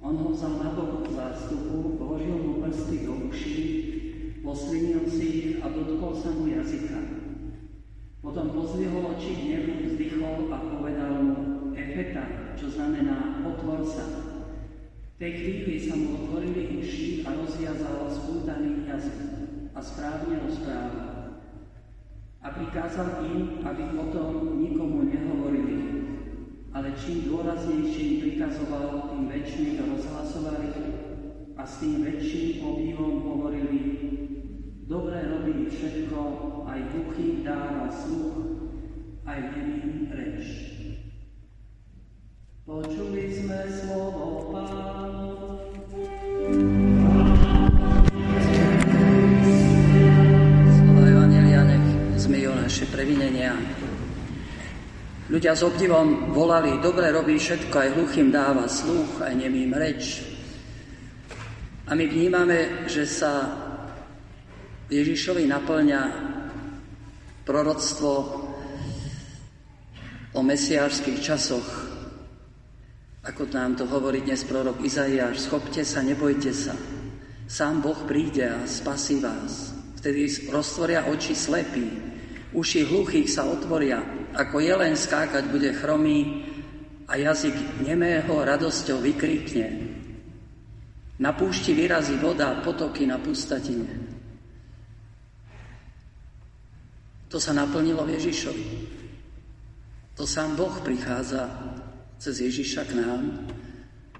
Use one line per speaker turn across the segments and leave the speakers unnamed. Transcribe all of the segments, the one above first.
On ho vzal na boku zástupu, vložil mu prsty do uší, poslinil si ich a dotkol sa mu jazyka. Potom pozvihol oči hnevu, vzdychol a povedal mu Efeta, čo znamená otvor sa. V tej chvíli sa mu otvorili uši a rozviazal spútaný jazyk a správne rozprával. A prikázal im, aby potom nikomu ne ale čím dôraznejším prikazoval, tým väčšmi to rozhlasovali a s tým väčším obývom hovorili Dobre robí všetko, aj duchy dáva sluch, aj nemým reč. Počuli sme slovo Pánu. Slovo Evangelia, nech zmijú naše previnenia. Ľudia s obdivom volali, dobre robí všetko, aj hluchým dáva sluch, aj nemým reč. A my vnímame, že sa Ježišovi naplňa proroctvo o mesiářských časoch, ako nám to hovorí dnes prorok Izaiáš, schopte sa, nebojte sa. Sám Boh príde a spasí vás. Vtedy roztvoria oči slepí, uši hluchých sa otvoria, ako jelen skákať bude chromý a jazyk nemého radosťou vykríkne. Na púšti vyrazí voda, potoky na pustatine. To sa naplnilo v Ježišovi. To sám Boh prichádza cez Ježiša k nám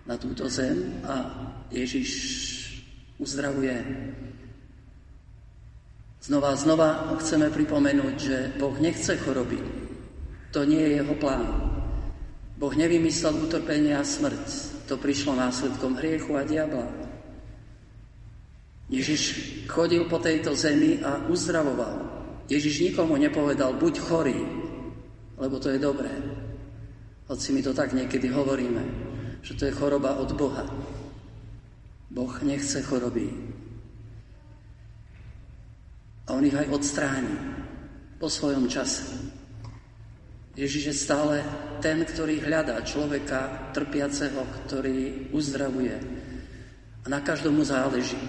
na túto zem a Ježiš uzdravuje. Znova znova chceme pripomenúť, že Boh nechce choroby. To nie je jeho plán. Boh nevymyslel utrpenie a smrť. To prišlo následkom hriechu a diabla. Ježiš chodil po tejto zemi a uzdravoval. Ježiš nikomu nepovedal, buď chorý, lebo to je dobré. Hoci my to tak niekedy hovoríme, že to je choroba od Boha. Boh nechce choroby. A on ich aj odstráni po svojom čase. Ježiš je stále ten, ktorý hľadá človeka trpiaceho, ktorý uzdravuje. A na každom mu záleží.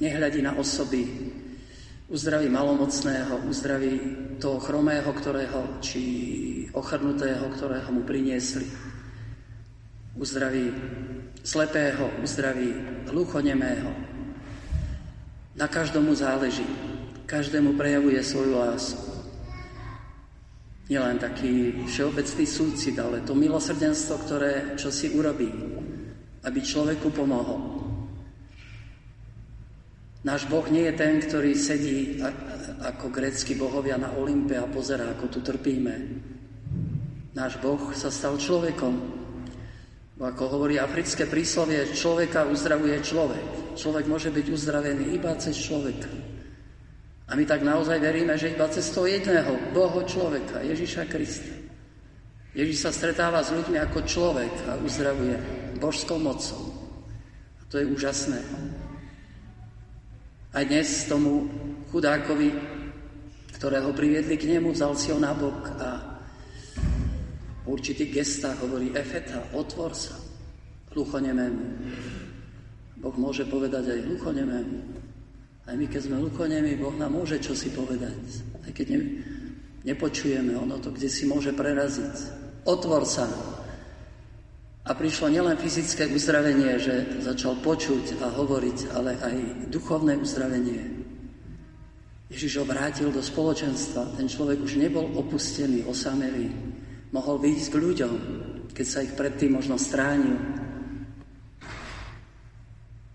Nehľadí na osoby. Uzdraví malomocného, uzdraví toho chromého, ktorého, či ochrnutého, ktorého mu priniesli. Uzdraví slepého, uzdraví hluchonemého. Na každom mu záleží. Každému prejavuje svoju lásku nielen taký všeobecný súcit, ale to milosrdenstvo, ktoré čo si urobí, aby človeku pomohol. Náš Boh nie je ten, ktorý sedí ako grécky bohovia na Olympe a pozerá, ako tu trpíme. Náš Boh sa stal človekom. Ako hovorí africké príslovie, človeka uzdravuje človek. Človek môže byť uzdravený iba cez človeka. A my tak naozaj veríme, že iba cez toho jedného Boho človeka, Ježiša Krista. Ježiš sa stretáva s ľuďmi ako človek a uzdravuje božskou mocou. A to je úžasné. Aj dnes tomu chudákovi, ktorého priviedli k nemu, vzal si ho na bok a v určitých gestách hovorí Efeta, otvor sa hluchonemému. Boh môže povedať aj hluchonemému. Aj my, keď sme hluchonemi, Boh nám môže čosi povedať. Aj keď ne, nepočujeme, ono to kde si môže preraziť. Otvor sa. A prišlo nielen fyzické uzdravenie, že začal počuť a hovoriť, ale aj duchovné uzdravenie. Ježiš ho vrátil do spoločenstva. Ten človek už nebol opustený, osamelý. Mohol vyjsť k ľuďom, keď sa ich predtým možno stránil.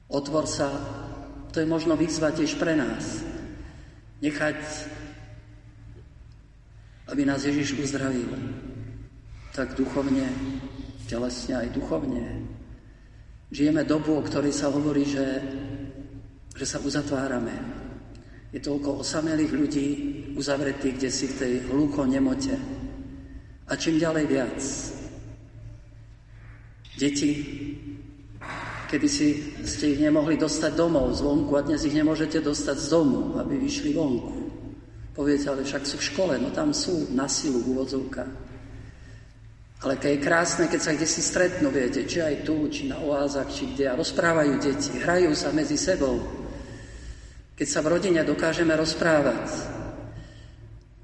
Otvor sa to je možno výzva tiež pre nás. Nechať, aby nás Ježiš uzdravil. Tak duchovne, telesne aj duchovne. Žijeme dobu, o ktorej sa hovorí, že, že sa uzatvárame. Je toľko osamelých ľudí uzavretých, kde si v tej hlúcho nemote. A čím ďalej viac. Deti, kedy si ste ich nemohli dostať domov zvonku a dnes ich nemôžete dostať z domu, aby vyšli vonku. Poviete, ale však sú v škole, no tam sú na silu v. Ale keď je krásne, keď sa kde si stretnú, viete, či aj tu, či na oázach, či kde, a rozprávajú deti, hrajú sa medzi sebou. Keď sa v rodine dokážeme rozprávať,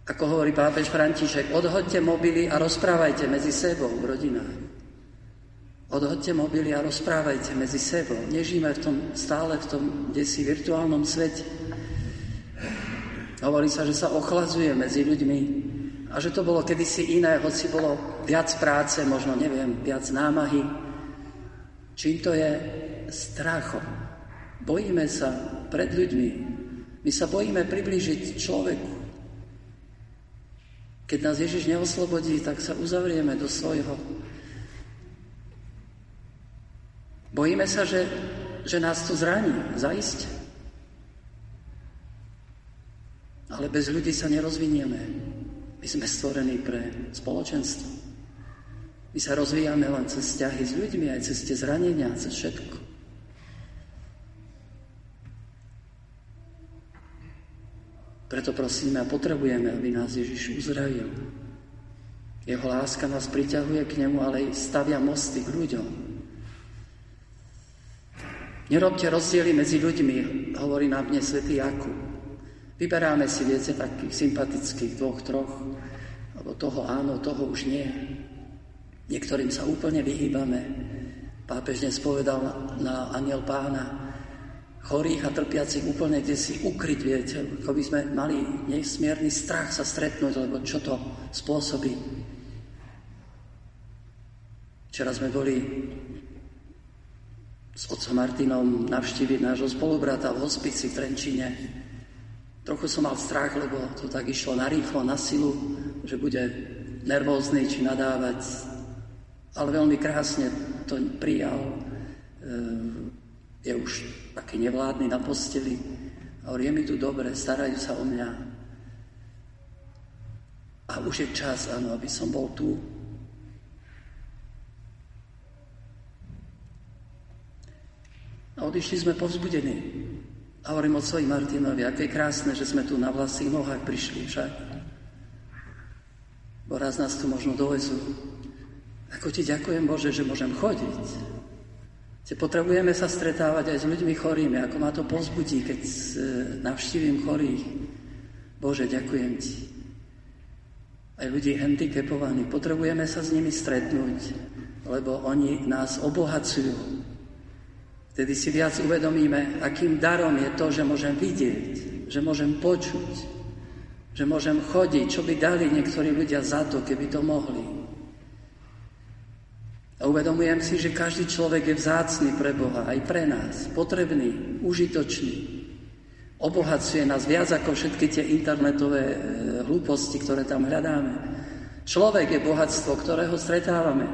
ako hovorí pápež František, odhoďte mobily a rozprávajte medzi sebou v rodinách. Odhoďte mobily a rozprávajte medzi sebou. Nežíme v tom, stále v tom desi virtuálnom svete. Hovorí sa, že sa ochlazuje medzi ľuďmi, a že to bolo kedysi iné, hoci bolo viac práce, možno neviem, viac námahy. Čím to je? Strachom. Bojíme sa pred ľuďmi. My sa bojíme priblížiť človeku. Keď nás Ježiš neoslobodí, tak sa uzavrieme do svojho. Bojíme sa, že, že nás to zraní, zaiste. Ale bez ľudí sa nerozvinieme. My sme stvorení pre spoločenstvo. My sa rozvíjame len cez vzťahy s ľuďmi, aj cez tie zranenia, cez všetko. Preto prosíme a potrebujeme, aby nás Ježiš uzdravil. Jeho láska nás priťahuje k nemu, ale aj stavia mosty k ľuďom. Nerobte rozdiely medzi ľuďmi, hovorí nám dnes svätý Jakub. Vyberáme si, viete, takých sympatických dvoch, troch, alebo toho áno, toho už nie. Niektorým sa úplne vyhýbame. Pápež dnes povedal na aniel pána, chorých a trpiacich úplne kde si ukryť, viete, ako by sme mali nesmierny strach sa stretnúť, lebo čo to spôsobí. Včera sme boli s otcom Martinom navštíviť nášho spolubrata v hospici v Trenčine. Trochu som mal strach, lebo to tak išlo narýchlo, na silu, že bude nervózny či nadávať. Ale veľmi krásne to prijal. E, je už taký nevládny na posteli. A je mi tu dobre, starajú sa o mňa. A už je čas, áno, aby som bol tu. A odišli sme povzbudení. A hovorím otcovi Martinovi, aké krásne, že sme tu na vlastných nohách prišli však. Bo raz nás tu možno dovezú. Ako ti ďakujem, Bože, že môžem chodiť. Že potrebujeme sa stretávať aj s ľuďmi chorými, ako ma to pozbudí, keď e, navštívim chorých. Bože, ďakujem ti. Aj ľudí handicapovaných. Potrebujeme sa s nimi stretnúť, lebo oni nás obohacujú. Vtedy si viac uvedomíme, akým darom je to, že môžem vidieť, že môžem počuť, že môžem chodiť, čo by dali niektorí ľudia za to, keby to mohli. A uvedomujem si, že každý človek je vzácný pre Boha, aj pre nás, potrebný, užitočný. Obohacuje nás viac ako všetky tie internetové e, hlúposti, ktoré tam hľadáme. Človek je bohatstvo, ktorého stretávame.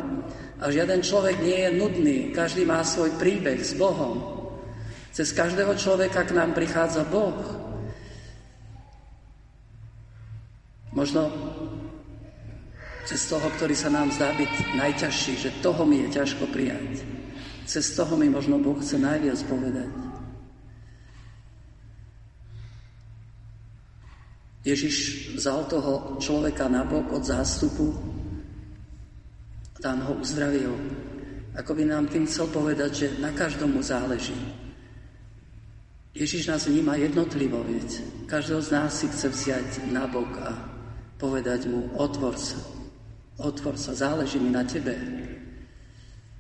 A žiaden človek nie je nudný, každý má svoj príbeh s Bohom. Cez každého človeka k nám prichádza Boh. Možno cez toho, ktorý sa nám zdá byť najťažší, že toho mi je ťažko prijať. Cez toho mi možno Boh chce najviac povedať. Ježiš vzal toho človeka na bok od zástupu tam ho uzdravil. Ako by nám tým chcel povedať, že na každom záleží. Ježiš nás vníma jednotlivo, viete. Každého z nás si chce vziať na bok a povedať mu, otvor sa, otvor sa, záleží mi na tebe.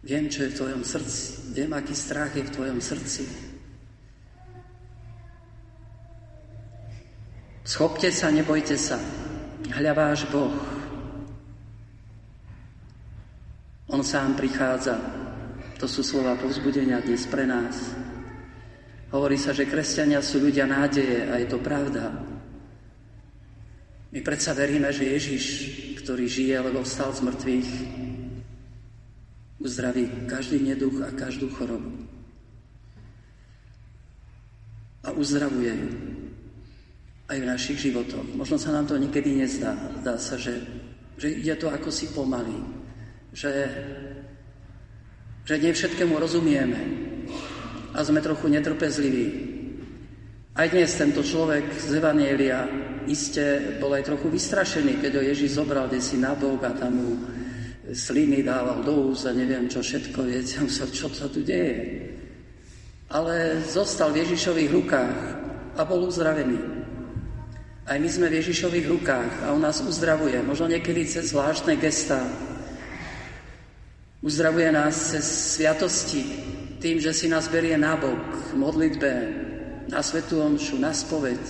Viem, čo je v tvojom srdci, viem, aký strach je v tvojom srdci. Schopte sa, nebojte sa, hľa váš Boh, On sám prichádza. To sú slova povzbudenia dnes pre nás. Hovorí sa, že kresťania sú ľudia nádeje a je to pravda. My predsa veríme, že Ježiš, ktorý žije, lebo vstal z mŕtvych, uzdraví každý neduch a každú chorobu. A uzdravuje ju aj v našich životoch. Možno sa nám to niekedy nezdá. Zdá sa, že, že ide to ako si pomaly. Že, že nie všetkému rozumieme. A sme trochu netrpezliví. Aj dnes tento človek z Evanielia iste bol aj trochu vystrašený, keď ho Ježiš zobral desi na bok a tam mu sliny dával do úst a neviem čo všetko, viete, čo sa tu deje. Ale zostal v Ježišových rukách a bol uzdravený. Aj my sme v Ježišových rukách a on nás uzdravuje, možno niekedy cez zvláštne gestá. Uzdravuje nás cez sviatosti, tým, že si nás berie nabok v modlitbe, na svetú omšu, na spoved,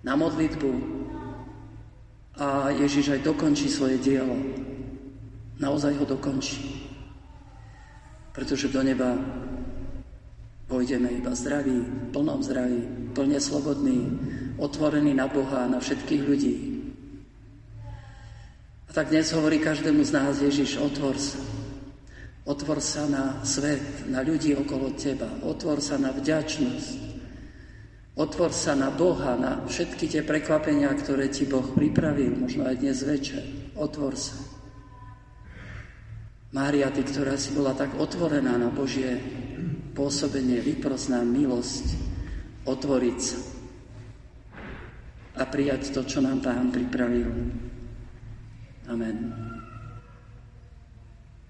na modlitbu. A Ježiš aj dokončí svoje dielo. Naozaj ho dokončí. Pretože do neba pôjdeme iba zdraví, plnom zdraví, plne slobodní, otvorený na Boha na všetkých ľudí. Tak dnes hovorí každému z nás Ježiš, otvor sa. Otvor sa na svet, na ľudí okolo teba. Otvor sa na vďačnosť. Otvor sa na Boha, na všetky tie prekvapenia, ktoré ti Boh pripravil, možno aj dnes večer. Otvor sa. Mária, ty, ktorá si bola tak otvorená na Božie pôsobenie, vypros milosť otvoriť sa a prijať to, čo nám Pán pripravil. Amen.